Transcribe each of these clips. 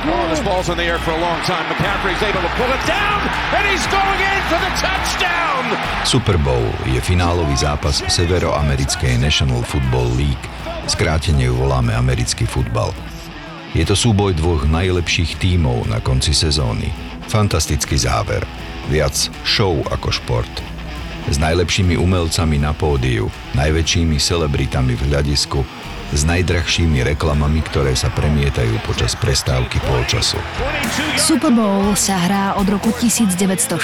Oh, this ball's in the air for a long time. McCaffrey's able to pull it down, and he's going in for the touchdown. Super Bowl je finálový zápas severoamerickej National Football League. Skrátenie voláme americký futbal. Je to súboj dvoch najlepších tímov na konci sezóny. Fantastický záver. Viac show ako šport. S najlepšími umelcami na pódiu, najväčšími celebritami v hľadisku, s najdrahšími reklamami, ktoré sa premietajú počas prestávky polčasu. Super Bowl sa hrá od roku 1967.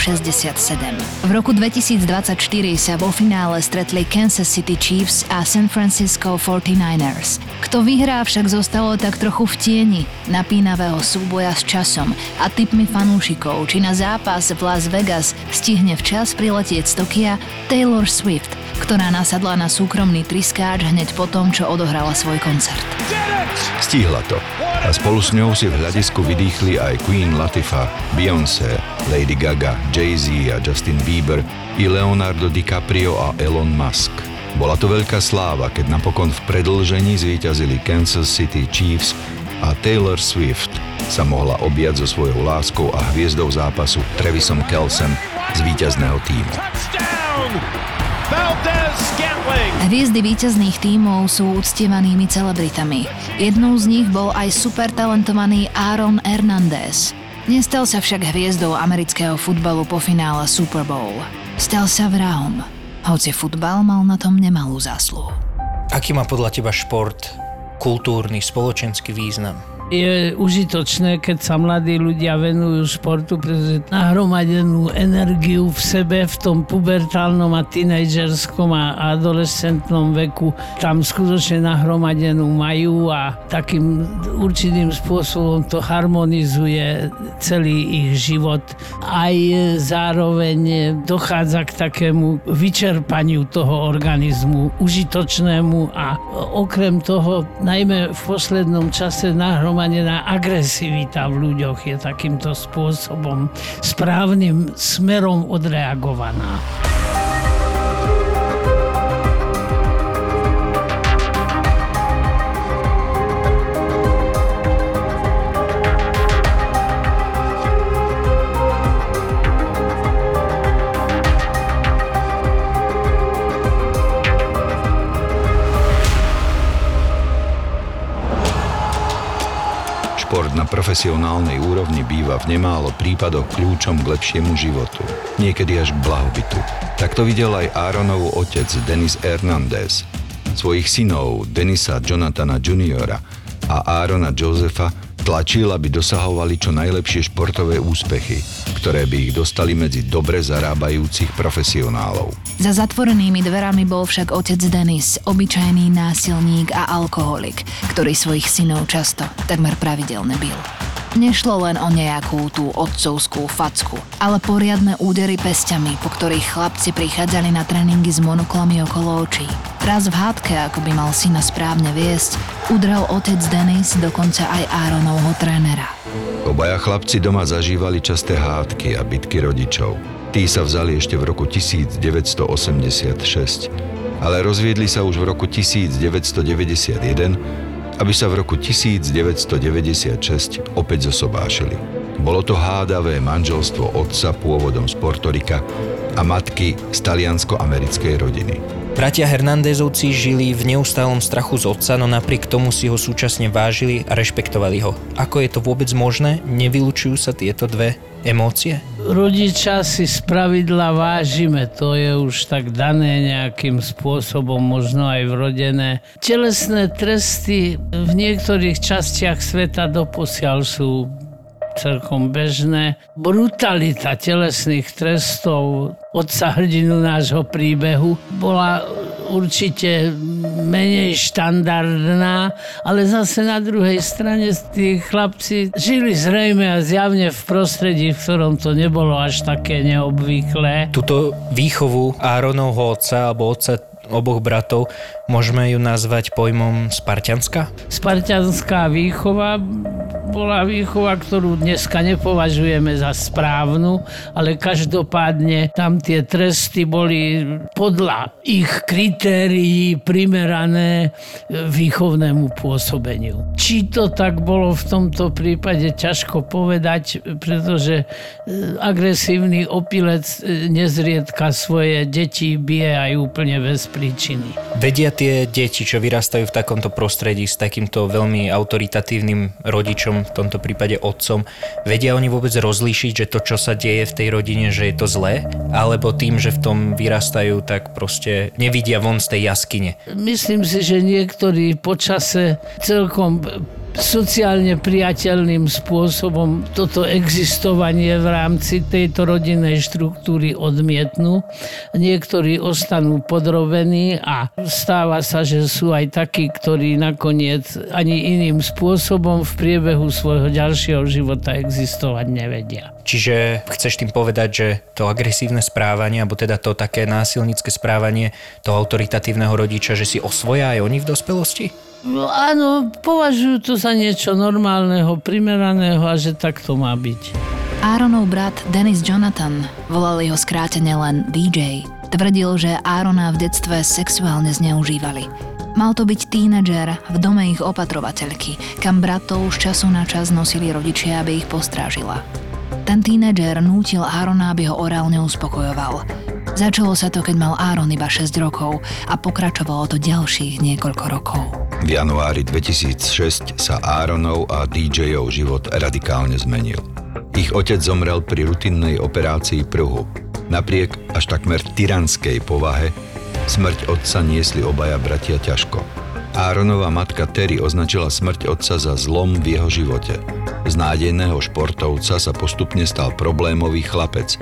V roku 2024 sa vo finále stretli Kansas City Chiefs a San Francisco 49ers. Kto vyhrá však zostalo tak trochu v tieni napínavého súboja s časom a typmi fanúšikov, či na zápas v Las Vegas stihne včas priletieť z Tokia Taylor Swift, ktorá nasadla na súkromný triskáč hneď po tom, čo odohrala svoj koncert. Stihla to a spolu s ňou si v hľadisku vydýchli aj Queen Latifah, Beyoncé, Lady Gaga, Jay-Z a Justin Bieber i Leonardo DiCaprio a Elon Musk. Bola to veľká sláva, keď napokon v predlžení zvíťazili Kansas City Chiefs a Taylor Swift sa mohla objať so svojou láskou a hviezdou zápasu Trevisom Kelsem z víťazného týmu. Hviezdy víťazných tímov sú uctievanými celebritami. Jednou z nich bol aj super talentovaný Aaron Hernandez. Nestal sa však hviezdou amerického futbalu po finále Super Bowl. Stal sa vrahom, hoci futbal mal na tom nemalú zásluhu. Aký má podľa teba šport kultúrny, spoločenský význam? Je užitočné, keď sa mladí ľudia venujú športu, pretože nahromadenú energiu v sebe v tom pubertálnom a tínejdžerskom a adolescentnom veku tam skutočne nahromadenú majú a takým určitým spôsobom to harmonizuje celý ich život. Aj zároveň dochádza k takému vyčerpaniu toho organizmu užitočnému a okrem toho najmä v poslednom čase nahromadený nahromadená agresivita v ľuďoch je takýmto spôsobom správnym smerom odreagovaná. Profesionálnej úrovni býva v nemálo prípadoch kľúčom k lepšiemu životu, niekedy až k blahobytu. Tak to videl aj Aaronov otec Denis Hernandez. Svojich synov Denisa Jonathana Jr. a Aarona Josefa tlačil, aby dosahovali čo najlepšie športové úspechy, ktoré by ich dostali medzi dobre zarábajúcich profesionálov. Za zatvorenými dverami bol však otec Denis, obyčajný násilník a alkoholik, ktorý svojich synov často, takmer pravidelne bil. Nešlo len o nejakú tú otcovskú facku, ale poriadne údery pestiami, po ktorých chlapci prichádzali na tréningy s monoklami okolo očí. Raz v hádke, ako by mal syna správne viesť, udrel otec Denis dokonca aj Áronovho trénera. Obaja chlapci doma zažívali časté hádky a bitky rodičov. Tí sa vzali ešte v roku 1986, ale rozviedli sa už v roku 1991 aby sa v roku 1996 opäť zosobášili. Bolo to hádavé manželstvo otca pôvodom z Portorika a matky z taliansko-americkej rodiny. Bratia Hernandezovci žili v neustálom strachu z otca, no napriek tomu si ho súčasne vážili a rešpektovali ho. Ako je to vôbec možné? Nevylučujú sa tieto dve emócie? Rodiča si z pravidla vážime, to je už tak dané nejakým spôsobom, možno aj vrodené. Telesné tresty v niektorých častiach sveta doposiaľ sú celkom bežné. Brutalita telesných trestov otca hrdinu nášho príbehu bola určite menej štandardná, ale zase na druhej strane tí chlapci žili zrejme a zjavne v prostredí, v ktorom to nebolo až také neobvyklé. Tuto výchovu Áronovho otca alebo otca oboch bratov, môžeme ju nazvať pojmom Spartianska? Spartianská výchova bola výchova, ktorú dneska nepovažujeme za správnu, ale každopádne tam tie tresty boli podľa ich kritérií primerané výchovnému pôsobeniu. Či to tak bolo v tomto prípade ťažko povedať, pretože e, agresívny opilec e, nezriedka svoje deti bije aj úplne bez príčiny. Vedia tie deti, čo vyrastajú v takomto prostredí s takýmto veľmi autoritatívnym rodičom, v tomto prípade otcom, vedia oni vôbec rozlíšiť, že to, čo sa deje v tej rodine, že je to zlé? Alebo tým, že v tom vyrastajú, tak proste nevidia von z tej jaskyne? Myslím si, že niektorí počase celkom sociálne priateľným spôsobom toto existovanie v rámci tejto rodinnej štruktúry odmietnú. Niektorí ostanú podrobení a stáva sa, že sú aj takí, ktorí nakoniec ani iným spôsobom v priebehu svojho ďalšieho života existovať nevedia. Čiže chceš tým povedať, že to agresívne správanie, alebo teda to také násilnícke správanie toho autoritatívneho rodiča, že si osvoja aj oni v dospelosti? No áno, považujú to za niečo normálneho, primeraného a že tak to má byť. Aaronov brat Dennis Jonathan, volali ho skrátene len DJ, tvrdil, že Aarona v detstve sexuálne zneužívali. Mal to byť tínedžer v dome ich opatrovateľky, kam bratov z času na čas nosili rodičia, aby ich postrážila. Ten tínedžer nútil Árona, aby ho orálne uspokojoval. Začalo sa to, keď mal Áron iba 6 rokov a pokračovalo to ďalších niekoľko rokov. V januári 2006 sa Aaronov a DJov život radikálne zmenil. Ich otec zomrel pri rutinnej operácii prhu. Napriek až takmer tyranskej povahe, smrť otca niesli obaja bratia ťažko. Áronova matka Terry označila smrť otca za zlom v jeho živote. Z nádejného športovca sa postupne stal problémový chlapec,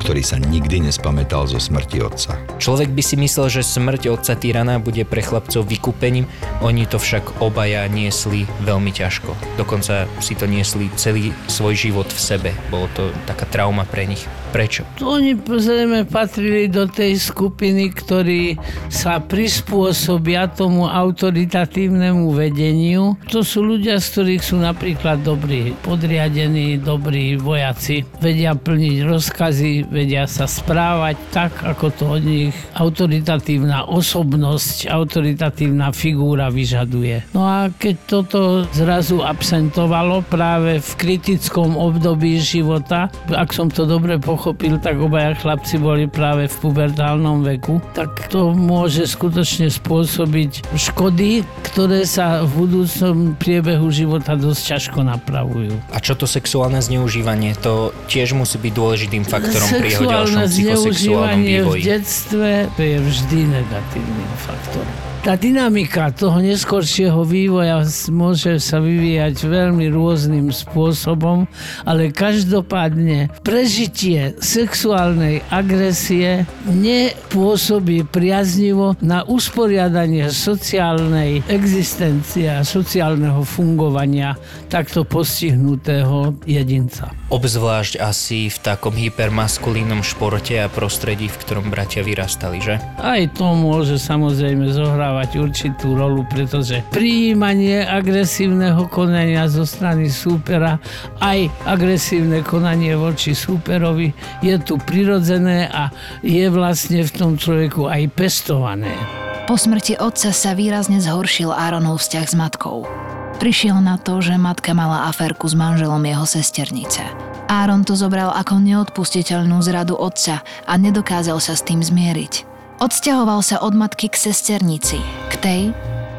ktorý sa nikdy nespamätal zo smrti otca. Človek by si myslel, že smrť otca Tyrana bude pre chlapcov vykúpením, oni to však obaja niesli veľmi ťažko. Dokonca si to niesli celý svoj život v sebe. Bolo to taká trauma pre nich. Prečo? Oni zrejme patrili do tej skupiny, ktorí sa prispôsobia tomu autoritatívnemu vedeniu. To sú ľudia, z ktorých sú napríklad dobrí podriadení, dobrí vojaci. Vedia plniť rozkazy, vedia sa správať tak, ako to od nich autoritatívna osobnosť, autoritatívna figúra vyžaduje. No a keď toto zrazu absentovalo práve v kritickom období života, ak som to dobre pochopil, pochopil, tak obaja chlapci boli práve v pubertálnom veku, tak to môže skutočne spôsobiť škody, ktoré sa v budúcom priebehu života dosť ťažko napravujú. A čo to sexuálne zneužívanie? To tiež musí byť dôležitým faktorom pri jeho ďalšom psychosexuálnom vývoji. v detstve je vždy negatívnym faktorom. Tá dynamika toho neskoršieho vývoja môže sa vyvíjať veľmi rôznym spôsobom, ale každopádne prežitie sexuálnej agresie nepôsobí priaznivo na usporiadanie sociálnej existencie a sociálneho fungovania takto postihnutého jedinca. Obzvlášť asi v takom hypermaskulínnom športe a prostredí, v ktorom bratia vyrastali, že? Aj to môže samozrejme zohrávať zohrávať určitú rolu, pretože prijímanie agresívneho konania zo strany súpera, aj agresívne konanie voči súperovi je tu prirodzené a je vlastne v tom človeku aj pestované. Po smrti otca sa výrazne zhoršil Áronov vzťah s matkou. Prišiel na to, že matka mala aférku s manželom jeho sesternice. Áron to zobral ako neodpustiteľnú zradu otca a nedokázal sa s tým zmieriť. Odsťahoval sa od matky k sesternici, k tej,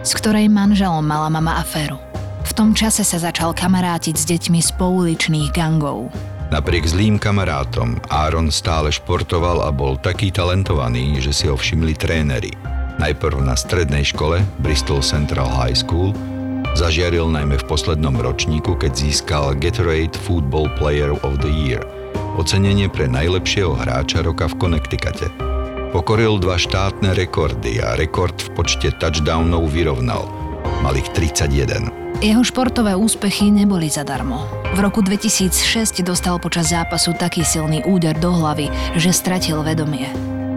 s ktorej manželom mala mama aféru. V tom čase sa začal kamarátiť s deťmi z pouličných gangov. Napriek zlým kamarátom Aaron stále športoval a bol taký talentovaný, že si ho všimli tréneri. Najprv na strednej škole Bristol Central High School zažiaril najmä v poslednom ročníku, keď získal Gatorade Football Player of the Year, ocenenie pre najlepšieho hráča roka v Connecticute. Pokoril dva štátne rekordy a rekord v počte touchdownov vyrovnal. Mal ich 31. Jeho športové úspechy neboli zadarmo. V roku 2006 dostal počas zápasu taký silný úder do hlavy, že stratil vedomie.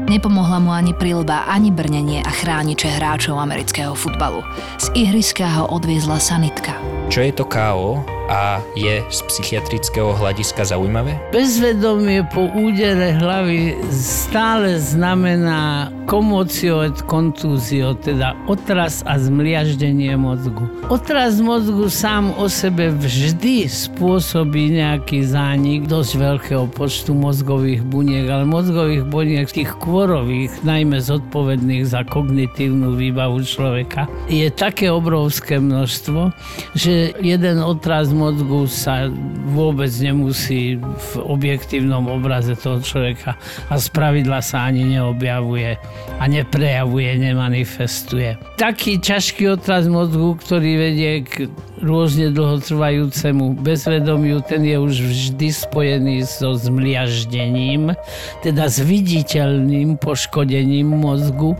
Nepomohla mu ani prilba, ani brnenie a chrániče hráčov amerického futbalu. Z ihriska ho odviezla sanitka. Čo je to KO a je z psychiatrického hľadiska zaujímavé? Bezvedomie po údere hlavy stále znamená komócio et kontúzio, teda otras a zmliaždenie mozgu. Otras mozgu sám o sebe vždy spôsobí nejaký zánik dosť veľkého počtu mozgových buniek, ale mozgových buniek tých kvorových, najmä zodpovedných za kognitívnu výbavu človeka, je také obrovské množstvo, že jeden otras mozgu sa vôbec nemusí v objektívnom obraze toho človeka a z pravidla sa ani neobjavuje a neprejavuje, nemanifestuje. Taký ťažký otraz mozgu, ktorý vedie k rôzne dlhotrvajúcemu bezvedomiu, ten je už vždy spojený so zmliaždením, teda s viditeľným poškodením mozgu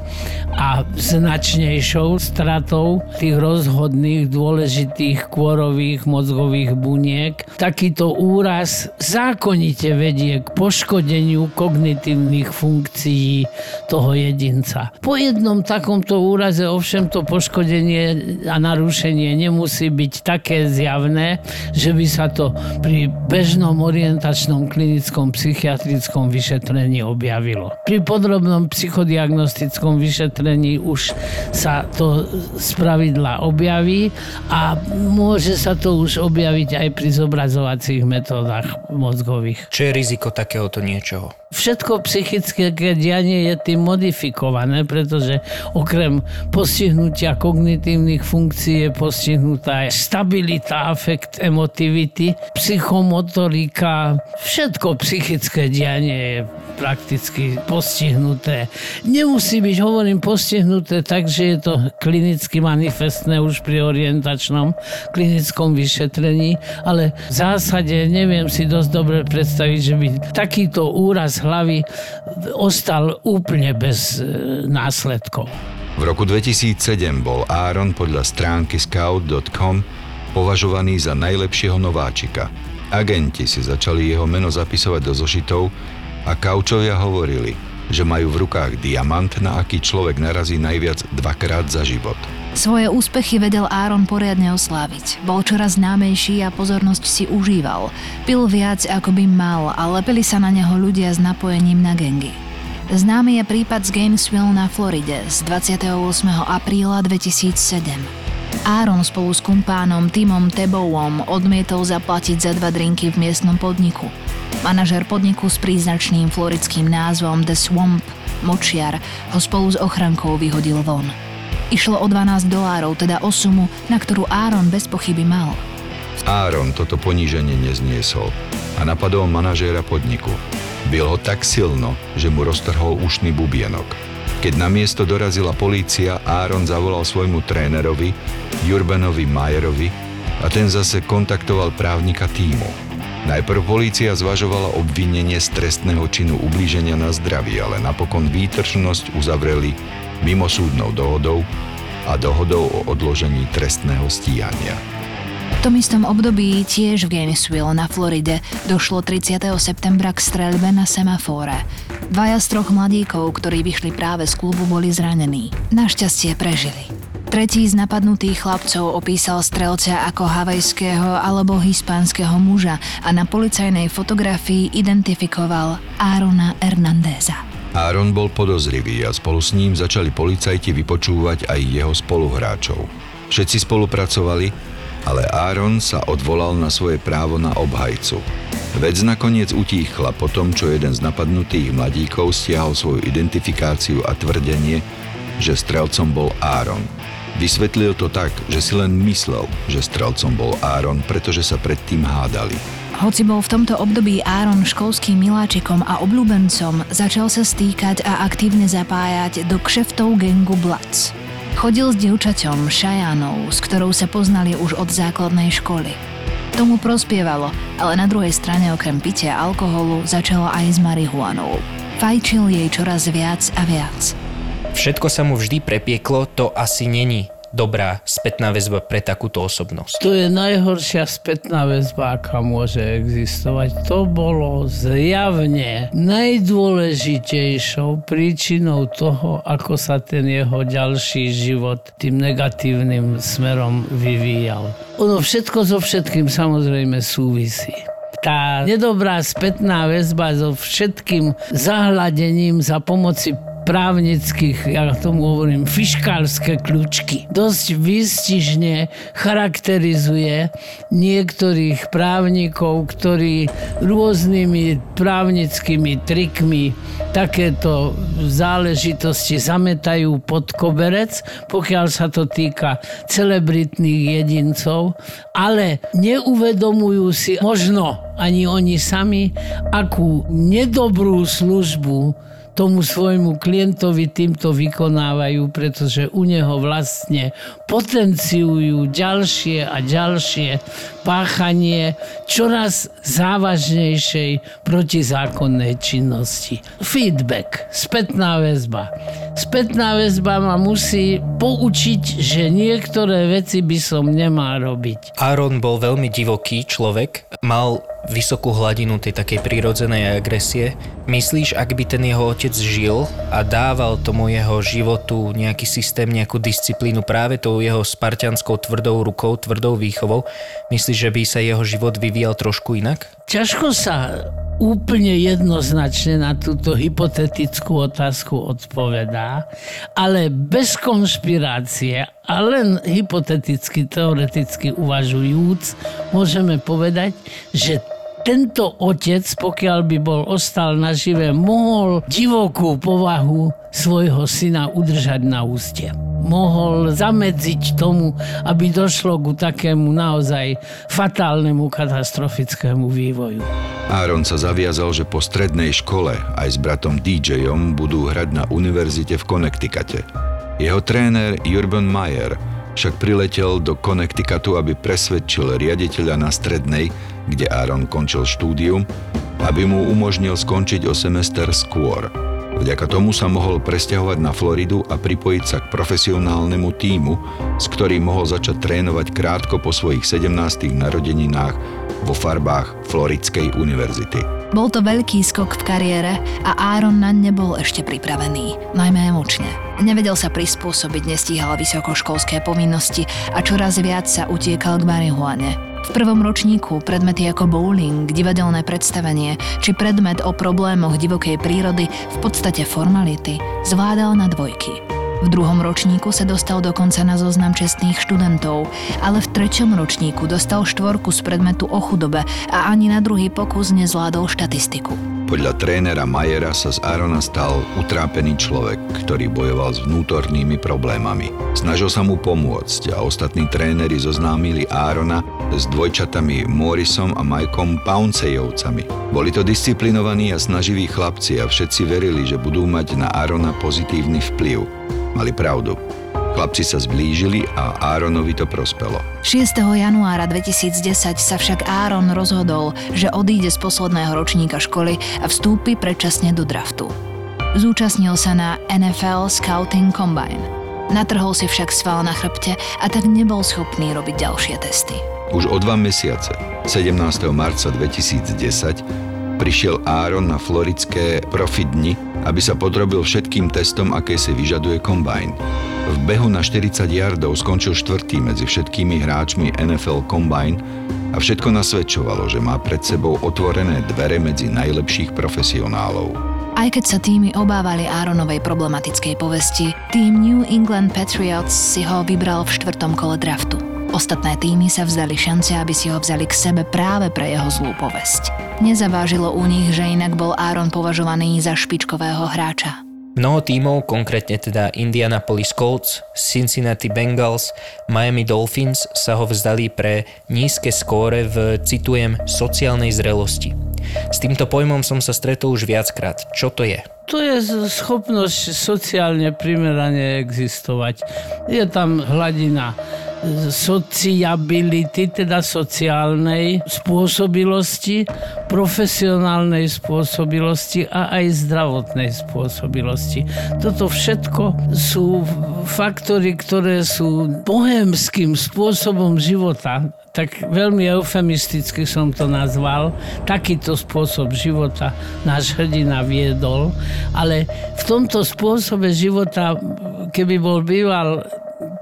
a značnejšou stratou tých rozhodných, dôležitých kôrových mozgových buniek. Takýto úraz zákonite vedie k poškodeniu kognitívnych funkcií toho jedinca. Po jednom takomto úraze ovšem to poškodenie a narušenie nemusí byť byť také zjavné, že by sa to pri bežnom orientačnom klinickom psychiatrickom vyšetrení objavilo. Pri podrobnom psychodiagnostickom vyšetrení už sa to z pravidla objaví a môže sa to už objaviť aj pri zobrazovacích metódach mozgových. Čo je riziko takéhoto niečoho? Všetko psychické dianie je tým modifikované, pretože okrem postihnutia kognitívnych funkcií je postihnutá aj stabilita, afekt, emotivity, psychomotorika, všetko psychické dianie je prakticky postihnuté. Nemusí byť, hovorím, postihnuté tak, že je to klinicky manifestné už pri orientačnom klinickom vyšetrení, ale v zásade neviem si dosť dobre predstaviť, že by takýto úraz hlavy ostal úplne bez e, následkov. V roku 2007 bol Aaron podľa stránky scout.com považovaný za najlepšieho nováčika. Agenti si začali jeho meno zapisovať do zošitov a kaučovia hovorili, že majú v rukách diamant, na aký človek narazí najviac dvakrát za život. Svoje úspechy vedel Áron poriadne osláviť. Bol čoraz známejší a pozornosť si užíval. Pil viac ako by mal a lepili sa na neho ľudia s napojením na gengy. Známy je prípad z Gainesville na Floride z 28. apríla 2007. Áron spolu s kumpánom Timom Tebowom odmietol zaplatiť za dva drinky v miestnom podniku. Manažer podniku s príznačným floridským názvom The Swamp, Močiar, ho spolu s ochrankou vyhodil von. Išlo o 12 dolárov, teda o sumu, na ktorú Áron bez pochyby mal. Áron toto poníženie nezniesol a napadol manažéra podniku. Bil ho tak silno, že mu roztrhol ušný bubienok. Keď na miesto dorazila polícia, Áron zavolal svojmu trénerovi, Jurbanovi Majerovi, a ten zase kontaktoval právnika týmu. Najprv polícia zvažovala obvinenie z trestného činu ublíženia na zdraví, ale napokon výtržnosť uzavreli mimosúdnou dohodou a dohodou o odložení trestného stíhania. V tom istom období tiež v Gainesville na Floride došlo 30. septembra k streľbe na semafóre. Dvaja z troch mladíkov, ktorí vyšli práve z klubu, boli zranení. Našťastie prežili. Tretí z napadnutých chlapcov opísal strelca ako havajského alebo hispánskeho muža a na policajnej fotografii identifikoval Arona Hernandeza. Aaron bol podozrivý a spolu s ním začali policajti vypočúvať aj jeho spoluhráčov. Všetci spolupracovali, ale Aaron sa odvolal na svoje právo na obhajcu. Vec nakoniec utíchla po tom, čo jeden z napadnutých mladíkov stiahol svoju identifikáciu a tvrdenie, že strelcom bol Áron. Vysvetlil to tak, že si len myslel, že strelcom bol Áron, pretože sa predtým hádali. Hoci bol v tomto období Áron školským miláčikom a obľúbencom, začal sa stýkať a aktívne zapájať do kšeftov gengu Bloods. Chodil s dievčaťom Šajanou, s ktorou sa poznali už od základnej školy. Tomu prospievalo, ale na druhej strane okrem pitia alkoholu začalo aj s marihuanou. Fajčil jej čoraz viac a viac. Všetko sa mu vždy prepieklo, to asi není dobrá spätná väzba pre takúto osobnosť. To je najhoršia spätná väzba, aká môže existovať. To bolo zjavne najdôležitejšou príčinou toho, ako sa ten jeho ďalší život tým negatívnym smerom vyvíjal. Ono všetko so všetkým samozrejme súvisí tá nedobrá spätná väzba so všetkým zahľadením za pomoci právnických, ja tomu hovorím, fiškálske kľúčky. Dosť výstižne charakterizuje niektorých právnikov, ktorí rôznymi právnickými trikmi takéto záležitosti zametajú pod koberec, pokiaľ sa to týka celebritných jedincov, ale neuvedomujú si možno ani oni sami, akú nedobrú službu tomu svojmu klientovi týmto vykonávajú, pretože u neho vlastne potenciujú ďalšie a ďalšie páchanie čoraz závažnejšej protizákonnej činnosti. Feedback, spätná väzba. Spätná väzba ma musí poučiť, že niektoré veci by som nemal robiť. Aaron bol veľmi divoký človek, mal vysokú hladinu tej takej prírodzenej agresie. Myslíš, ak by ten jeho otec žil a dával tomu jeho životu nejaký systém, nejakú disciplínu práve tou jeho spartianskou tvrdou rukou, tvrdou výchovou, myslíš, že by sa jeho život vyvíjal trošku inak? Ťažko sa úplne jednoznačne na túto hypotetickú otázku odpovedá, ale bez konšpirácie a len hypoteticky, teoreticky uvažujúc, môžeme povedať, že tento otec, pokiaľ by bol ostal nažive, mohol divokú povahu svojho syna udržať na úste. Mohol zamedziť tomu, aby došlo ku takému naozaj fatálnemu katastrofickému vývoju. Aaron sa zaviazal, že po strednej škole aj s bratom DJom budú hrať na univerzite v Connecticute. Jeho tréner Urban Mayer však priletel do Connecticutu, aby presvedčil riaditeľa na strednej, kde Aaron končil štúdium, aby mu umožnil skončiť o semester skôr. Vďaka tomu sa mohol presťahovať na Floridu a pripojiť sa k profesionálnemu týmu, s ktorým mohol začať trénovať krátko po svojich 17. narodeninách vo farbách Floridskej univerzity. Bol to veľký skok v kariére a Aaron na nebol ešte pripravený, najmä emočne. Nevedel sa prispôsobiť, nestíhal vysokoškolské povinnosti a čoraz viac sa utiekal k marihuane. V prvom ročníku predmety ako bowling, divadelné predstavenie či predmet o problémoch divokej prírody v podstate formality zvládal na dvojky. V druhom ročníku sa dostal dokonca na zoznam čestných študentov, ale v treťom ročníku dostal štvorku z predmetu o chudobe a ani na druhý pokus nezvládol štatistiku. Podľa trénera Majera sa z Arona stal utrápený človek, ktorý bojoval s vnútornými problémami. Snažil sa mu pomôcť a ostatní tréneri zoznámili Árona s dvojčatami Morrisom a Mikeom Pouncejovcami. Boli to disciplinovaní a snaživí chlapci a všetci verili, že budú mať na Árona pozitívny vplyv. Mali pravdu. Chlapci sa zblížili a Áronovi to prospelo. 6. januára 2010 sa však Áron rozhodol, že odíde z posledného ročníka školy a vstúpi predčasne do draftu. Zúčastnil sa na NFL Scouting Combine. Natrhol si však sval na chrbte a tak nebol schopný robiť ďalšie testy. Už o dva mesiace, 17. marca 2010, prišiel Áron na floridské profidni, aby sa podrobil všetkým testom, aké si vyžaduje kombajn. V behu na 40 yardov skončil štvrtý medzi všetkými hráčmi NFL Combine a všetko nasvedčovalo, že má pred sebou otvorené dvere medzi najlepších profesionálov. Aj keď sa týmy obávali Aaronovej problematickej povesti, tým New England Patriots si ho vybral v štvrtom kole draftu. Ostatné týmy sa vzdali šance, aby si ho vzali k sebe práve pre jeho zlú povesť. Nezavážilo u nich, že inak bol Aaron považovaný za špičkového hráča. Mnoho tímov, konkrétne teda Indianapolis Colts, Cincinnati Bengals, Miami Dolphins sa ho vzdali pre nízke skóre v, citujem, sociálnej zrelosti. S týmto pojmom som sa stretol už viackrát. Čo to je? To je schopnosť sociálne primerane existovať. Je tam hladina sociability, teda sociálnej spôsobilosti, profesionálnej spôsobilosti a aj zdravotnej spôsobilosti. Toto všetko sú faktory, ktoré sú bohemským spôsobom života tak veľmi eufemisticky som to nazval. Takýto spôsob života náš hrdina viedol, ale v tomto spôsobe života, keby bol býval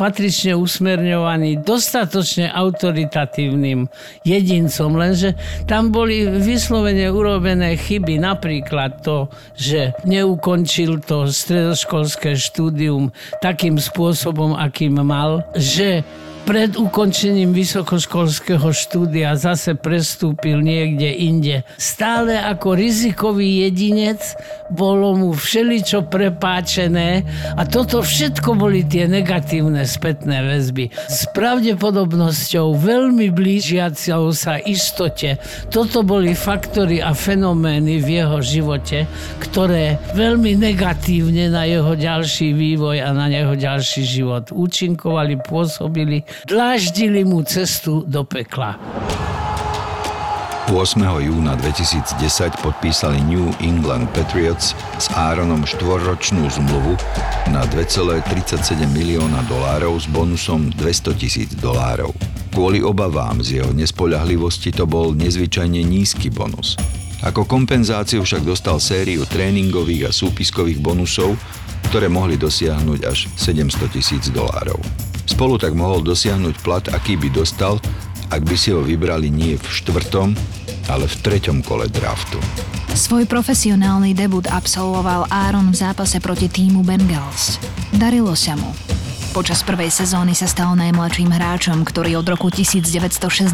patrične usmerňovaný dostatočne autoritatívnym jedincom, lenže tam boli vyslovene urobené chyby, napríklad to, že neukončil to stredoškolské štúdium takým spôsobom, akým mal, že pred ukončením vysokoškolského štúdia zase prestúpil niekde inde. Stále ako rizikový jedinec bolo mu všeličo prepáčené a toto všetko boli tie negatívne spätné väzby. S pravdepodobnosťou veľmi blížiaciou sa istote. Toto boli faktory a fenomény v jeho živote, ktoré veľmi negatívne na jeho ďalší vývoj a na jeho ďalší život účinkovali, pôsobili dláždili mu cestu do pekla. 8. júna 2010 podpísali New England Patriots s Aaronom štvorročnú zmluvu na 2,37 milióna dolárov s bonusom 200 tisíc dolárov. Kvôli obavám z jeho nespoľahlivosti to bol nezvyčajne nízky bonus. Ako kompenzáciu však dostal sériu tréningových a súpiskových bonusov, ktoré mohli dosiahnuť až 700 tisíc dolárov. Spolu tak mohol dosiahnuť plat, aký by dostal, ak by si ho vybrali nie v štvrtom, ale v treťom kole draftu. Svoj profesionálny debut absolvoval Aaron v zápase proti týmu Bengals. Darilo sa mu. Počas prvej sezóny sa stal najmladším hráčom, ktorý od roku 1960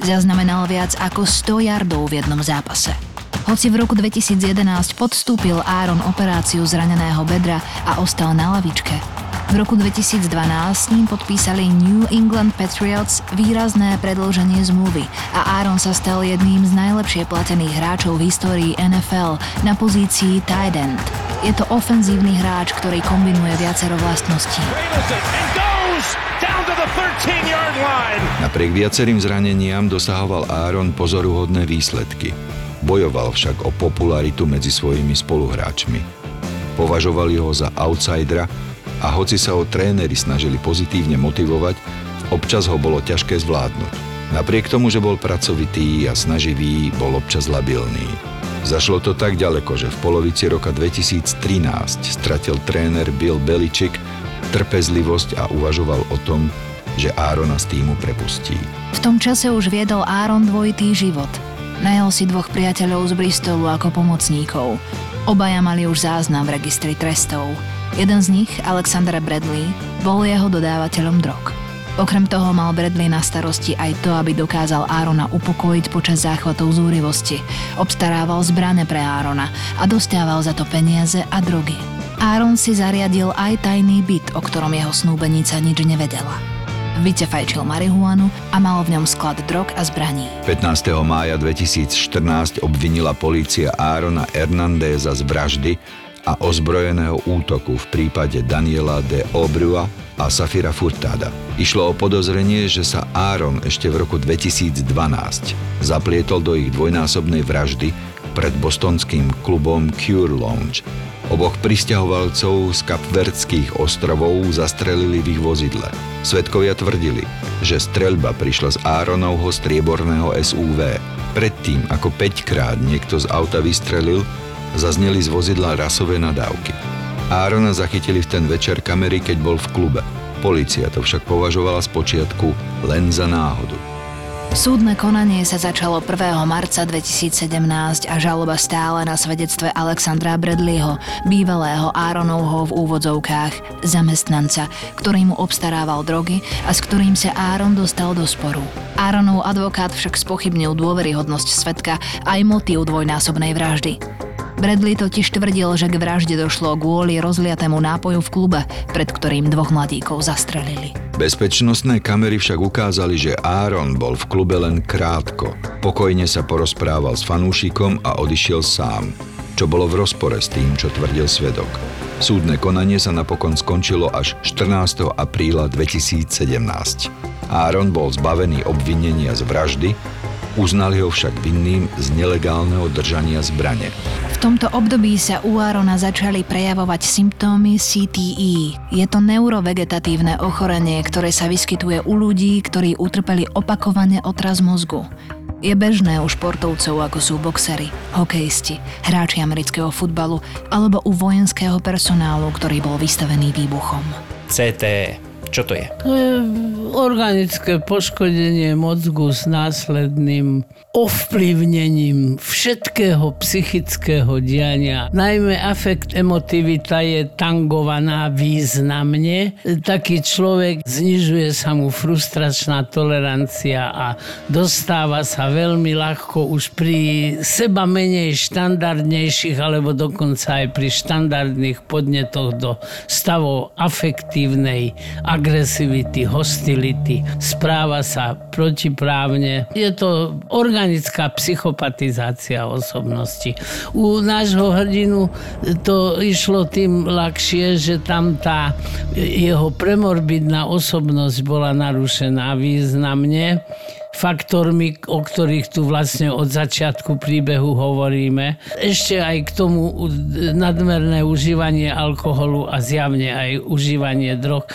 zaznamenal viac ako 100 yardov v jednom zápase. Hoci v roku 2011 podstúpil Aaron operáciu zraneného bedra a ostal na lavičke, v roku 2012 s ním podpísali New England Patriots výrazné predĺženie zmluvy a Aaron sa stal jedným z najlepšie platených hráčov v histórii NFL na pozícii tight end. Je to ofenzívny hráč, ktorý kombinuje viacero vlastností. Napriek viacerým zraneniam dosahoval Aaron pozoruhodné výsledky. Bojoval však o popularitu medzi svojimi spoluhráčmi. Považovali ho za outsidera, a hoci sa ho tréneri snažili pozitívne motivovať, občas ho bolo ťažké zvládnuť. Napriek tomu, že bol pracovitý a snaživý, bol občas labilný. Zašlo to tak ďaleko, že v polovici roka 2013 stratil tréner Bill Belichick trpezlivosť a uvažoval o tom, že Árona z týmu prepustí. V tom čase už viedol Áron dvojitý život. Najal si dvoch priateľov z Bristolu ako pomocníkov. Obaja mali už záznam v registri trestov. Jeden z nich, Alexander Bradley, bol jeho dodávateľom drog. Okrem toho mal Bradley na starosti aj to, aby dokázal Árona upokojiť počas záchvatov zúrivosti. Obstarával zbrane pre Árona a dostával za to peniaze a drogy. Áron si zariadil aj tajný byt, o ktorom jeho snúbenica nič nevedela. V byte fajčil marihuanu a mal v ňom sklad drog a zbraní. 15. mája 2014 obvinila polícia Árona Hernandeza z vraždy a ozbrojeného útoku v prípade Daniela de Obrua a Safira Furtada. Išlo o podozrenie, že sa Aaron ešte v roku 2012 zaplietol do ich dvojnásobnej vraždy pred bostonským klubom Cure Lounge. Oboch pristahovalcov z Kapverdských ostrovov zastrelili v ich vozidle. Svedkovia tvrdili, že streľba prišla z Aaronovho strieborného SUV. Predtým, ako 5 krát niekto z auta vystrelil, zazneli z vozidla rasové nadávky. Árona zachytili v ten večer kamery, keď bol v klube. Polícia to však považovala z počiatku len za náhodu. Súdne konanie sa začalo 1. marca 2017 a žaloba stále na svedectve Alexandra Bradleyho, bývalého Áronovho v úvodzovkách zamestnanca, ktorý mu obstarával drogy a s ktorým sa Áron dostal do sporu. Áronov advokát však spochybnil dôveryhodnosť svetka aj motív dvojnásobnej vraždy. Bradley totiž tvrdil, že k vražde došlo kvôli rozliatému nápoju v klube, pred ktorým dvoch mladíkov zastrelili. Bezpečnostné kamery však ukázali, že Aaron bol v klube len krátko. Pokojne sa porozprával s fanúšikom a odišiel sám, čo bolo v rozpore s tým, čo tvrdil svedok. Súdne konanie sa napokon skončilo až 14. apríla 2017. Aaron bol zbavený obvinenia z vraždy, uznali ho však vinným z nelegálneho držania zbrane tomto období sa u Arona začali prejavovať symptómy CTE. Je to neurovegetatívne ochorenie, ktoré sa vyskytuje u ľudí, ktorí utrpeli opakovane otraz mozgu. Je bežné u športovcov ako sú boxery, hokejisti, hráči amerického futbalu alebo u vojenského personálu, ktorý bol vystavený výbuchom. CTE čo to je? Organické poškodenie mozgu s následným ovplyvnením všetkého psychického diania. Najmä afekt emotivita je tangovaná významne. Taký človek znižuje sa mu frustračná tolerancia a dostáva sa veľmi ľahko už pri seba menej štandardnejších alebo dokonca aj pri štandardných podnetoch do stavov afektívnej a agresivity, hostility, správa sa protiprávne. Je to organická psychopatizácia osobnosti. U nášho hrdinu to išlo tým ľahšie, že tam tá jeho premorbidná osobnosť bola narušená významne faktormi, o ktorých tu vlastne od začiatku príbehu hovoríme. Ešte aj k tomu nadmerné užívanie alkoholu a zjavne aj užívanie drog.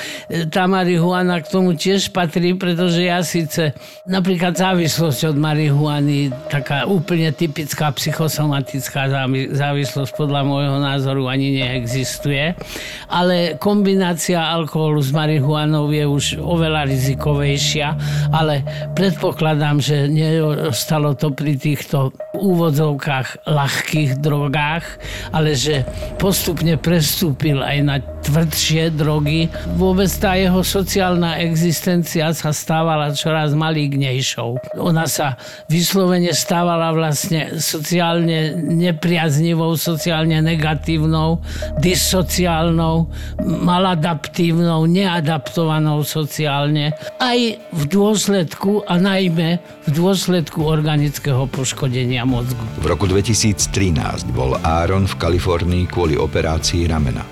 Tá marihuana k tomu tiež patrí, pretože ja síce napríklad závislosť od marihuany, taká úplne typická psychosomatická závislosť podľa môjho názoru ani neexistuje, ale kombinácia alkoholu s marihuanou je už oveľa rizikovejšia, ale predpokladám, predpokladám, že neostalo to pri týchto úvodzovkách ľahkých drogách, ale že postupne prestúpil aj na tvrdšie drogy. Vôbec tá jeho sociálna existencia sa stávala čoraz malignejšou. Ona sa vyslovene stávala vlastne sociálne nepriaznivou, sociálne negatívnou, dissociálnou, maladaptívnou, neadaptovanou sociálne. Aj v dôsledku a naj najmä v dôsledku organického poškodenia mozgu. V roku 2013 bol Aaron v Kalifornii kvôli operácii ramena.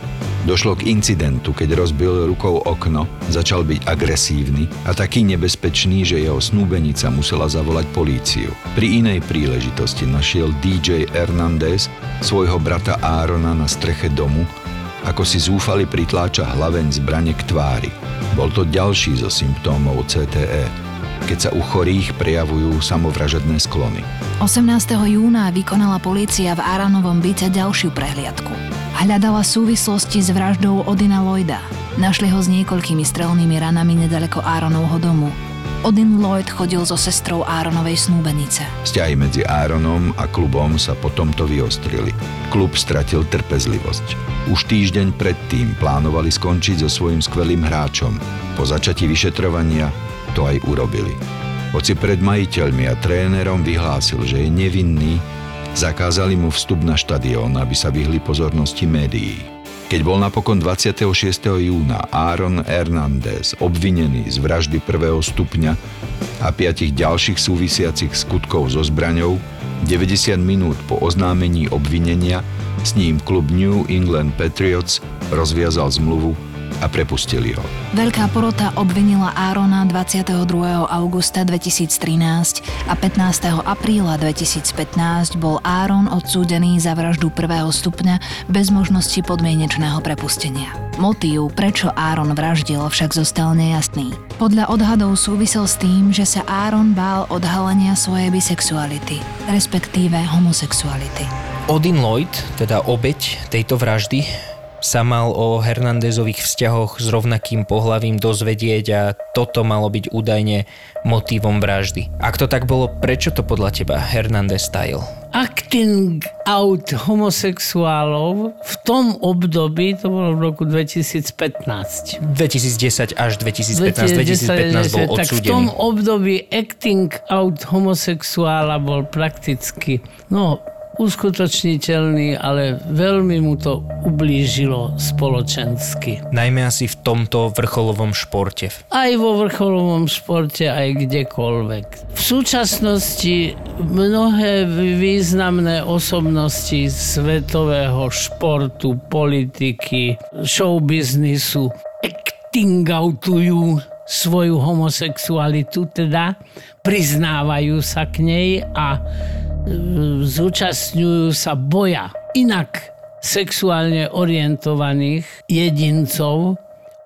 Došlo k incidentu, keď rozbil rukou okno, začal byť agresívny a taký nebezpečný, že jeho snúbenica musela zavolať políciu. Pri inej príležitosti našiel DJ Hernandez svojho brata Árona na streche domu, ako si zúfali pritláča hlaveň zbrane k tvári. Bol to ďalší zo symptómov CTE keď sa u chorých prejavujú samovražedné sklony. 18. júna vykonala polícia v Aranovom byte ďalšiu prehliadku. Hľadala súvislosti s vraždou Odina Lloyda. Našli ho s niekoľkými strelnými ranami nedaleko Áronovho domu. Odin Lloyd chodil so sestrou Áronovej snúbenice. Vzťahy medzi Áronom a klubom sa po tomto vyostrili. Klub stratil trpezlivosť. Už týždeň predtým plánovali skončiť so svojím skvelým hráčom. Po začatí vyšetrovania to aj urobili. Hoci pred majiteľmi a trénerom vyhlásil, že je nevinný, zakázali mu vstup na štadión, aby sa vyhli pozornosti médií. Keď bol napokon 26. júna Aaron Hernández obvinený z vraždy prvého stupňa a piatich ďalších súvisiacich skutkov so zbraňou, 90 minút po oznámení obvinenia s ním klub New England Patriots rozviazal zmluvu a prepustili ho. Veľká porota obvinila Árona 22. augusta 2013 a 15. apríla 2015 bol Áron odsúdený za vraždu prvého stupňa bez možnosti podmienečného prepustenia. Motív, prečo Áron vraždil, však zostal nejasný. Podľa odhadov súvisel s tým, že sa Áron bál odhalenia svojej bisexuality, respektíve homosexuality. Odin Lloyd, teda obeď tejto vraždy, sa mal o Hernandezových vzťahoch s rovnakým pohlavím dozvedieť a toto malo byť údajne motívom vraždy. Ak to tak bolo, prečo to podľa teba Hernandez tajil? Acting out homosexuálov v tom období, to bolo v roku 2015. 2010 až 2015, 2015 bol odsúdený. Tak v tom období acting out homosexuála bol prakticky, no uskutočniteľný, ale veľmi mu to ublížilo spoločensky. Najmä asi v tomto vrcholovom športe. Aj vo vrcholovom športe, aj kdekoľvek. V súčasnosti mnohé významné osobnosti svetového športu, politiky, showbiznisu acting outujú svoju homosexualitu, teda priznávajú sa k nej a zúčastňujú sa boja inak sexuálne orientovaných jedincov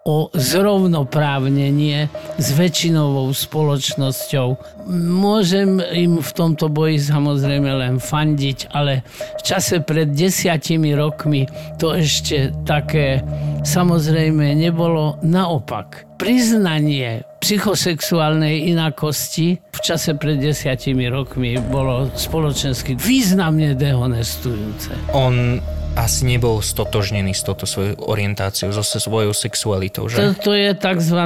o zrovnoprávnenie s väčšinovou spoločnosťou. Môžem im v tomto boji samozrejme len fandiť, ale v čase pred desiatimi rokmi to ešte také samozrejme nebolo naopak. Priznanie psychosexuálnej inakosti v čase pred desiatimi rokmi bolo spoločensky významne dehonestujúce. On asi nebol stotožnený s touto svojou orientáciou, so svojou sexualitou, že? To, to je tzv.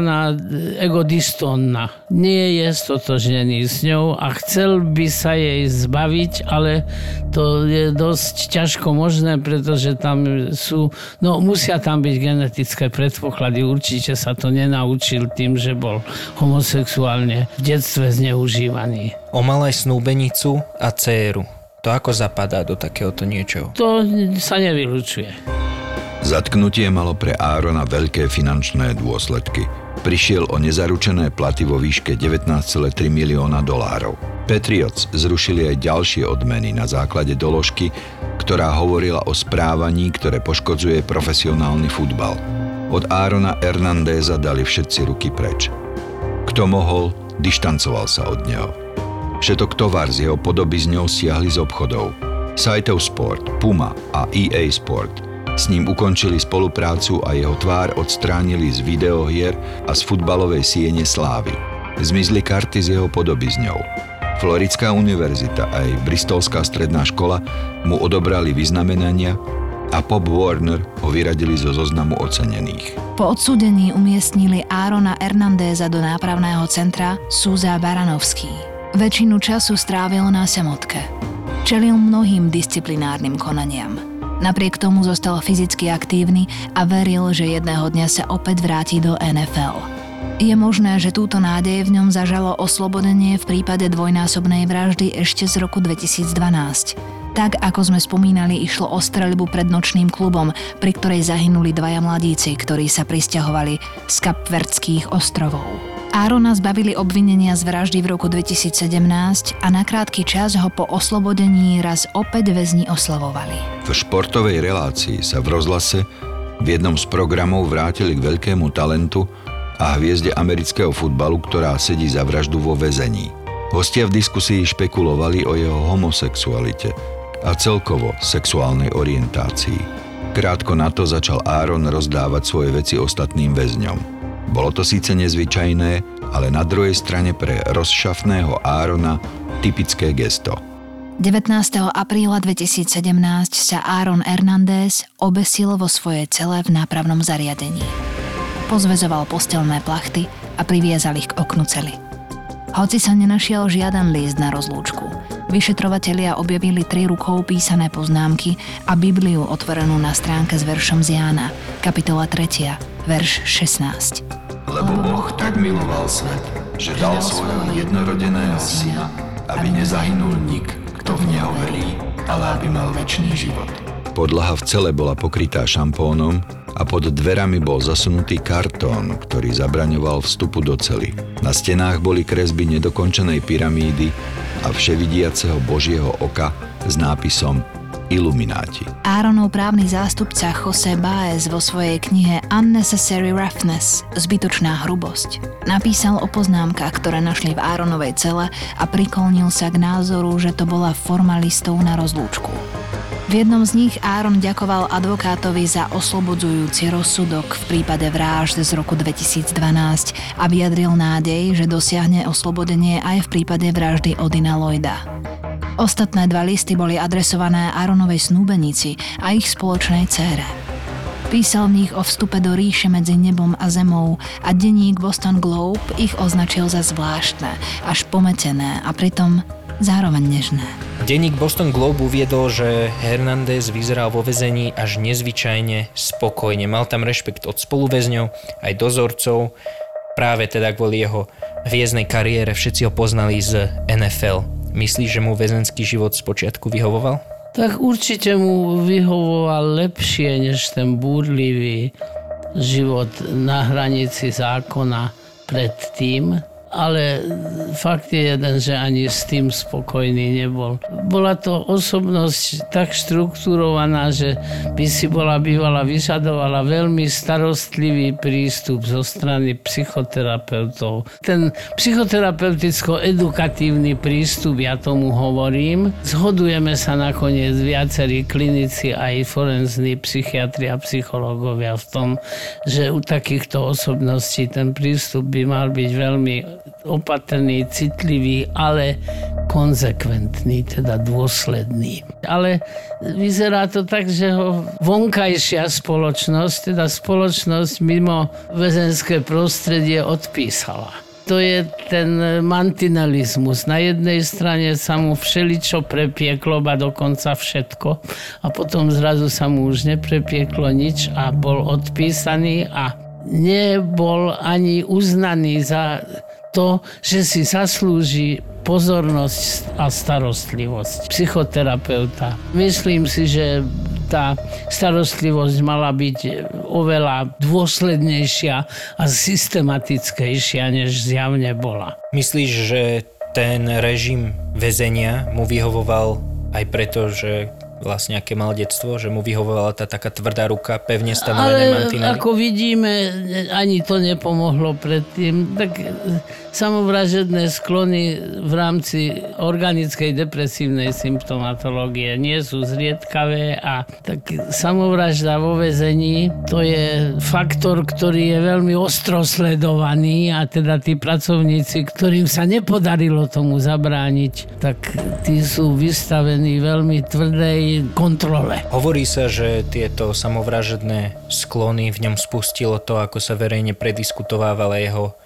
egodistónna. Nie je stotožnený s ňou a chcel by sa jej zbaviť, ale to je dosť ťažko možné, pretože tam sú, no musia tam byť genetické predpoklady. Určite sa to nenaučil tým, že bol homosexuálne v detstve zneužívaný. O malej snúbenicu a dceru. To ako zapadá do takéhoto niečoho? To sa nevylučuje. Zatknutie malo pre Árona veľké finančné dôsledky. Prišiel o nezaručené platy vo výške 19,3 milióna dolárov. Patriots zrušili aj ďalšie odmeny na základe doložky, ktorá hovorila o správaní, ktoré poškodzuje profesionálny futbal. Od Árona Hernandéza dali všetci ruky preč. Kto mohol, dištancoval sa od neho. Všetok tovar z jeho podoby z ňou siahli z obchodov. Saitov Sport, Puma a EA Sport s ním ukončili spoluprácu a jeho tvár odstránili z videohier a z futbalovej siene slávy. Zmizli karty z jeho podoby s ňou. Floridská univerzita aj Bristolská stredná škola mu odobrali vyznamenania a Pop Warner ho vyradili zo zoznamu ocenených. Po odsúdení umiestnili Árona Hernandéza do nápravného centra Súza Baranovský. Väčšinu času strávil na samotke. Čelil mnohým disciplinárnym konaniam. Napriek tomu zostal fyzicky aktívny a veril, že jedného dňa sa opäť vráti do NFL. Je možné, že túto nádej v ňom zažalo oslobodenie v prípade dvojnásobnej vraždy ešte z roku 2012. Tak ako sme spomínali, išlo o streľbu pred nočným klubom, pri ktorej zahynuli dvaja mladíci, ktorí sa pristahovali z Kapverdských ostrovov. Árona zbavili obvinenia z vraždy v roku 2017 a na krátky čas ho po oslobodení raz opäť väzni oslavovali. V športovej relácii sa v rozhlase v jednom z programov vrátili k veľkému talentu a hviezde amerického futbalu, ktorá sedí za vraždu vo väzení. Hostia v diskusii špekulovali o jeho homosexualite a celkovo sexuálnej orientácii. Krátko na to začal Áron rozdávať svoje veci ostatným väzňom. Bolo to síce nezvyčajné, ale na druhej strane pre rozšafného Árona typické gesto. 19. apríla 2017 sa Aaron Hernández obesil vo svojej cele v nápravnom zariadení. Pozvezoval postelné plachty a priviezal ich k oknu cely. Hoci sa nenašiel žiaden list na rozlúčku, vyšetrovatelia objavili tri rukou písané poznámky a Bibliu otvorenú na stránke s veršom z Jána, kapitola 3, verš 16. Lebo Boh tak miloval svet, že dal svojho jednorodeného syna, aby nezahynul nik, kto v Neho verí, ale aby mal väčší život. Podlaha v cele bola pokrytá šampónom a pod dverami bol zasunutý kartón, ktorý zabraňoval vstupu do cely. Na stenách boli kresby nedokončenej pyramídy a vševidiaceho Božieho oka s nápisom Ilumináti. Áronov právny zástupca Jose Baez vo svojej knihe Unnecessary Roughness – Zbytočná hrubosť napísal o poznámkach, ktoré našli v Áronovej cele a priklonil sa k názoru, že to bola forma listov na rozlúčku. V jednom z nich Áron ďakoval advokátovi za oslobodzujúci rozsudok v prípade vražd z roku 2012 a vyjadril nádej, že dosiahne oslobodenie aj v prípade vraždy Odina Lloyda. Ostatné dva listy boli adresované Aaronovej snúbenici a ich spoločnej cére. Písal v nich o vstupe do ríše medzi nebom a zemou a denník Boston Globe ich označil za zvláštne, až pometené a pritom zároveň nežné. Denník Boston Globe uviedol, že Hernández vyzeral vo vezení až nezvyčajne spokojne. Mal tam rešpekt od spoluväzňov, aj dozorcov. Práve teda kvôli jeho hviezdnej kariére všetci ho poznali z NFL. Myslíš, že mu väzenský život spočiatku vyhovoval? Tak určite mu vyhovoval lepšie než ten búrlivý život na hranici zákona predtým ale fakt je jeden, že ani s tým spokojný nebol. Bola to osobnosť tak štruktúrovaná, že by si bola bývala vyžadovala veľmi starostlivý prístup zo strany psychoterapeutov. Ten psychoterapeuticko-edukatívny prístup, ja tomu hovorím, zhodujeme sa nakoniec viacerí klinici aj forenzní psychiatri a psychológovia v tom, že u takýchto osobností ten prístup by mal byť veľmi opatrný, citlivý, ale konzekventný, teda dôsledný. Ale vyzerá to tak, že ho vonkajšia spoločnosť, teda spoločnosť mimo väzenské prostredie odpísala. To je ten mantinalizmus. Na jednej strane sa mu všeličo prepieklo, ba dokonca všetko. A potom zrazu sa mu už neprepieklo nič a bol odpísaný a nebol ani uznaný za to, že si zaslúži pozornosť a starostlivosť psychoterapeuta. Myslím si, že tá starostlivosť mala byť oveľa dôslednejšia a systematickejšia, než zjavne bola. Myslíš, že ten režim väzenia mu vyhovoval aj preto, že vlastne aké mal detstvo, že mu vyhovovala tá taká tvrdá ruka, pevne stanovené Ale mantinely? ako vidíme, ani to nepomohlo predtým. Tak samovražedné sklony v rámci organickej depresívnej symptomatológie nie sú zriedkavé a tak samovražda vo vezení to je faktor, ktorý je veľmi ostro sledovaný a teda tí pracovníci, ktorým sa nepodarilo tomu zabrániť, tak tí sú vystavení veľmi tvrdej kontrole. Hovorí sa, že tieto samovražedné sklony v ňom spustilo to, ako sa verejne prediskutovávala jeho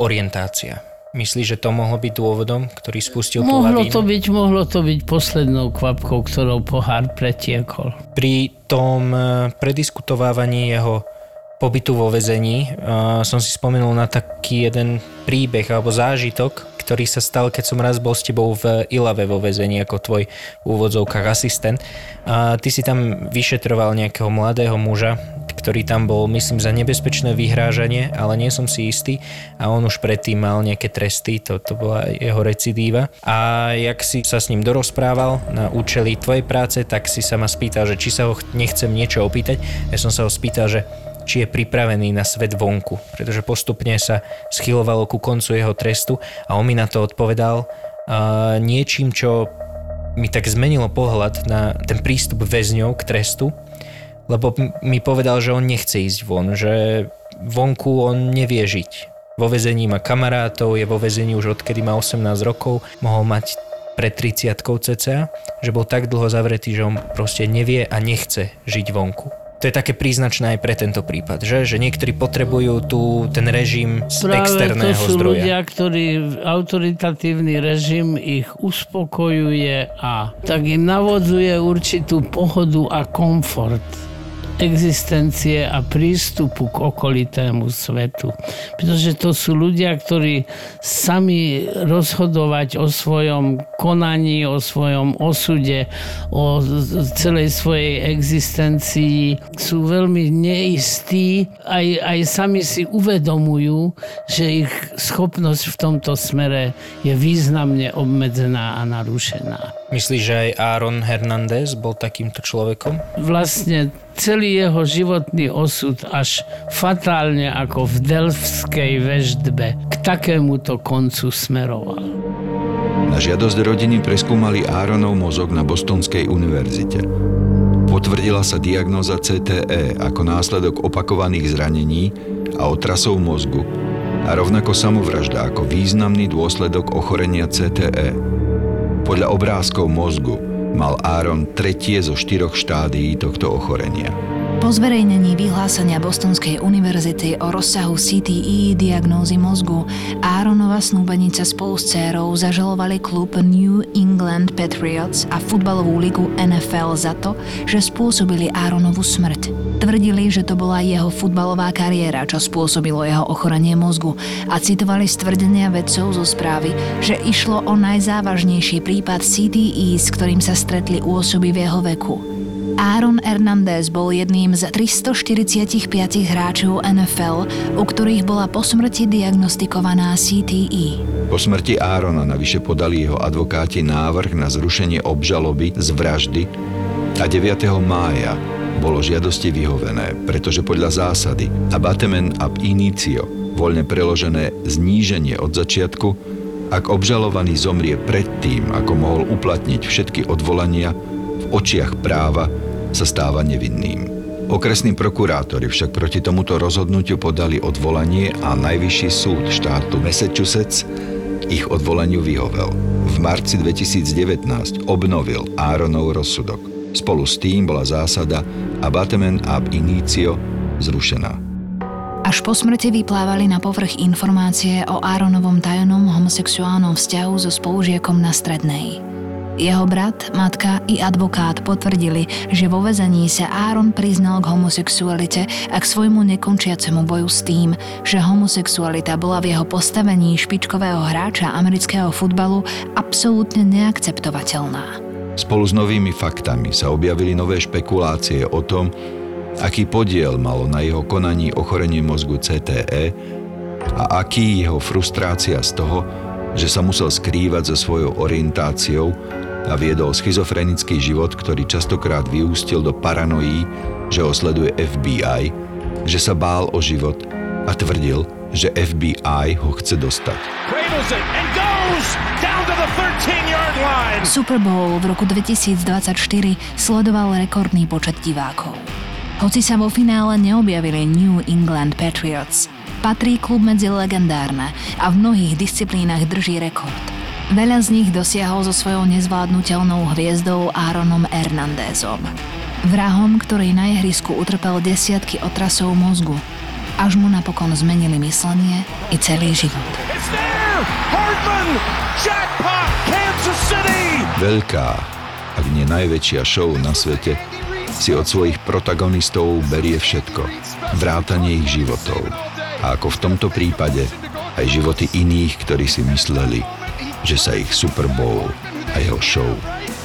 orientácia. Myslíš, že to mohlo byť dôvodom, ktorý spustil mohlo tú lavínu? to byť, Mohlo to byť poslednou kvapkou, ktorou pohár pretiekol. Pri tom e, prediskutovávaní jeho pobytu vo vezení uh, som si spomenul na taký jeden príbeh alebo zážitok, ktorý sa stal, keď som raz bol s tebou v Ilave vo väzení ako tvoj v úvodzovkách asistent. A ty si tam vyšetroval nejakého mladého muža, ktorý tam bol, myslím, za nebezpečné vyhrážanie, ale nie som si istý a on už predtým mal nejaké tresty, to, to bola jeho recidíva. A jak si sa s ním dorozprával na účely tvojej práce, tak si sa ma spýtal, že či sa ho nechcem niečo opýtať. Ja som sa ho spýtal, že či je pripravený na svet vonku, pretože postupne sa schylovalo ku koncu jeho trestu a on mi na to odpovedal uh, niečím, čo mi tak zmenilo pohľad na ten prístup väzňov k trestu, lebo mi povedal, že on nechce ísť von, že vonku on nevie žiť. Vo väzení má kamarátov, je vo väzení už odkedy má 18 rokov, mohol mať pred 30 cca, že bol tak dlho zavretý, že on proste nevie a nechce žiť vonku to je také príznačné aj pre tento prípad, že, že niektorí potrebujú tu ten režim z Práve externého to sú zdroja. ľudia, ktorí autoritatívny režim ich uspokojuje a tak im navodzuje určitú pohodu a komfort existencie a prístupu k okolitému svetu. Pretože to sú ľudia, ktorí sami rozhodovať o svojom konaní, o svojom osude, o celej svojej existencii sú veľmi neistí, aj, aj sami si uvedomujú, že ich schopnosť v tomto smere je významne obmedzená a narušená. Myslíš, že aj Aaron Hernández bol takýmto človekom? Vlastne celý jeho životný osud až fatálne ako v delfskej veždbe k takémuto koncu smeroval. Na žiadosť rodiny preskúmali Áronov mozog na Bostonskej univerzite. Potvrdila sa diagnóza CTE ako následok opakovaných zranení a otrasov mozgu a rovnako samovražda ako významný dôsledok ochorenia CTE. Podľa obrázkov mozgu mal Áron tretie zo štyroch štádií tohto ochorenia. Po zverejnení vyhlásenia Bostonskej univerzity o rozsahu CTE diagnózy mozgu Aaronova snúbenica spolu s dcérou zažalovali klub New England Patriots a futbalovú ligu NFL za to, že spôsobili Aaronovu smrť. Tvrdili, že to bola jeho futbalová kariéra, čo spôsobilo jeho ochorenie mozgu a citovali stvrdenia vedcov zo správy, že išlo o najzávažnejší prípad CTE, s ktorým sa stretli u osoby v jeho veku. Aaron Hernandez bol jedným z 345 hráčov NFL, u ktorých bola po smrti diagnostikovaná CTE. Po smrti Árona navyše podali jeho advokáti návrh na zrušenie obžaloby z vraždy a 9. mája bolo žiadosti vyhovené, pretože podľa zásady abatement ab initio, voľne preložené zníženie od začiatku, ak obžalovaný zomrie predtým, ako mohol uplatniť všetky odvolania, v očiach práva sa stáva nevinným. Okresní prokurátori však proti tomuto rozhodnutiu podali odvolanie a Najvyšší súd štátu Massachusetts ich odvolaniu vyhovel. V marci 2019 obnovil Áronov rozsudok. Spolu s tým bola zásada abatement ab initio zrušená. Až po smrti vyplávali na povrch informácie o Áronovom tajomnom homosexuálnom vzťahu so spolužiakom na strednej. Jeho brat, matka i advokát potvrdili, že vo vezení sa Áron priznal k homosexualite a k svojmu nekončiacemu boju s tým, že homosexualita bola v jeho postavení špičkového hráča amerického futbalu absolútne neakceptovateľná. Spolu s novými faktami sa objavili nové špekulácie o tom, aký podiel malo na jeho konaní ochorenie mozgu CTE a aký jeho frustrácia z toho, že sa musel skrývať so svojou orientáciou a viedol schizofrenický život, ktorý častokrát vyústil do paranoí, že ho sleduje FBI, že sa bál o život a tvrdil, že FBI ho chce dostať. Super Bowl v roku 2024 sledoval rekordný počet divákov. Hoci sa vo finále neobjavili New England Patriots, patrí klub medzi legendárne a v mnohých disciplínach drží rekord. Veľa z nich dosiahol so svojou nezvládnutelnou hviezdou Aaronom Hernandezom. Vrahom, ktorý na ihrisku utrpel desiatky otrasov mozgu, až mu napokon zmenili myslenie i celý život. Veľká, ak nie najväčšia show na svete, si od svojich protagonistov berie všetko, vrátanie ich životov. A ako v tomto prípade, aj životy iných, ktorí si mysleli, že sa ich Super Bowl a jeho show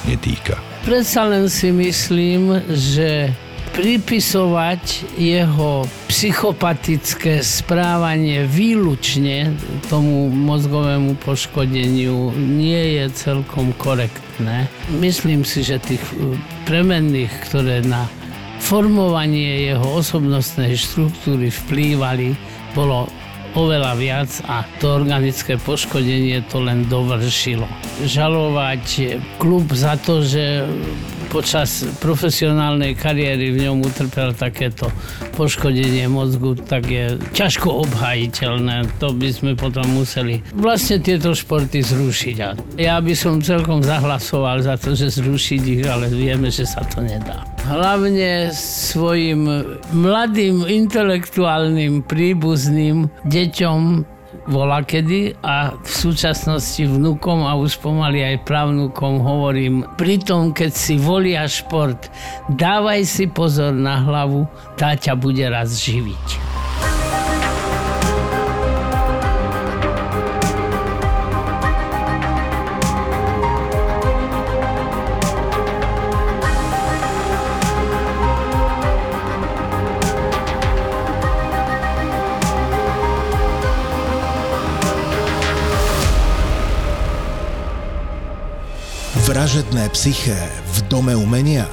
netýka. Predsa len si myslím, že pripisovať jeho psychopatické správanie výlučne tomu mozgovému poškodeniu nie je celkom korektné. Myslím si, že tých uh, premenných, ktoré na formovanie jeho osobnostnej štruktúry vplývali, bolo oveľa viac a to organické poškodenie to len dovršilo. Žalovať klub za to, že počas profesionálnej kariéry v ňom utrpel takéto poškodenie mozgu, tak je ťažko obhajiteľné. To by sme potom museli vlastne tieto športy zrušiť. A ja by som celkom zahlasoval za to, že zrušiť ich, ale vieme, že sa to nedá. Hlavne svojim mladým intelektuálnym príbuzným deťom volá kedy a v súčasnosti vnúkom a už pomaly aj právnukom hovorím, pritom keď si volia šport, dávaj si pozor na hlavu, tá ťa bude raz živiť. Vražedné psyché v Dome umenia?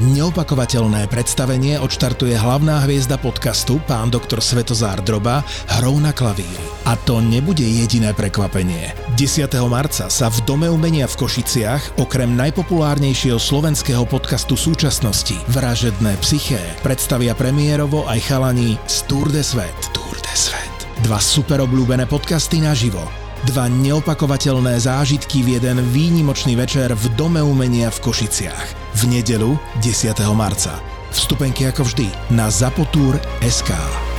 Neopakovateľné predstavenie odštartuje hlavná hviezda podcastu, pán doktor Svetozár Droba, hrou na klavíri. A to nebude jediné prekvapenie. 10. marca sa v Dome umenia v Košiciach okrem najpopulárnejšieho slovenského podcastu súčasnosti Vražedné psyché predstavia premiérovo aj chalani z Tour de Svet. Tour de Svet. Dva super obľúbené podcasty naživo. Dva neopakovateľné zážitky v jeden výnimočný večer v Dome umenia v Košiciach. V nedelu 10. marca. Vstupenky ako vždy na zapotur.sk.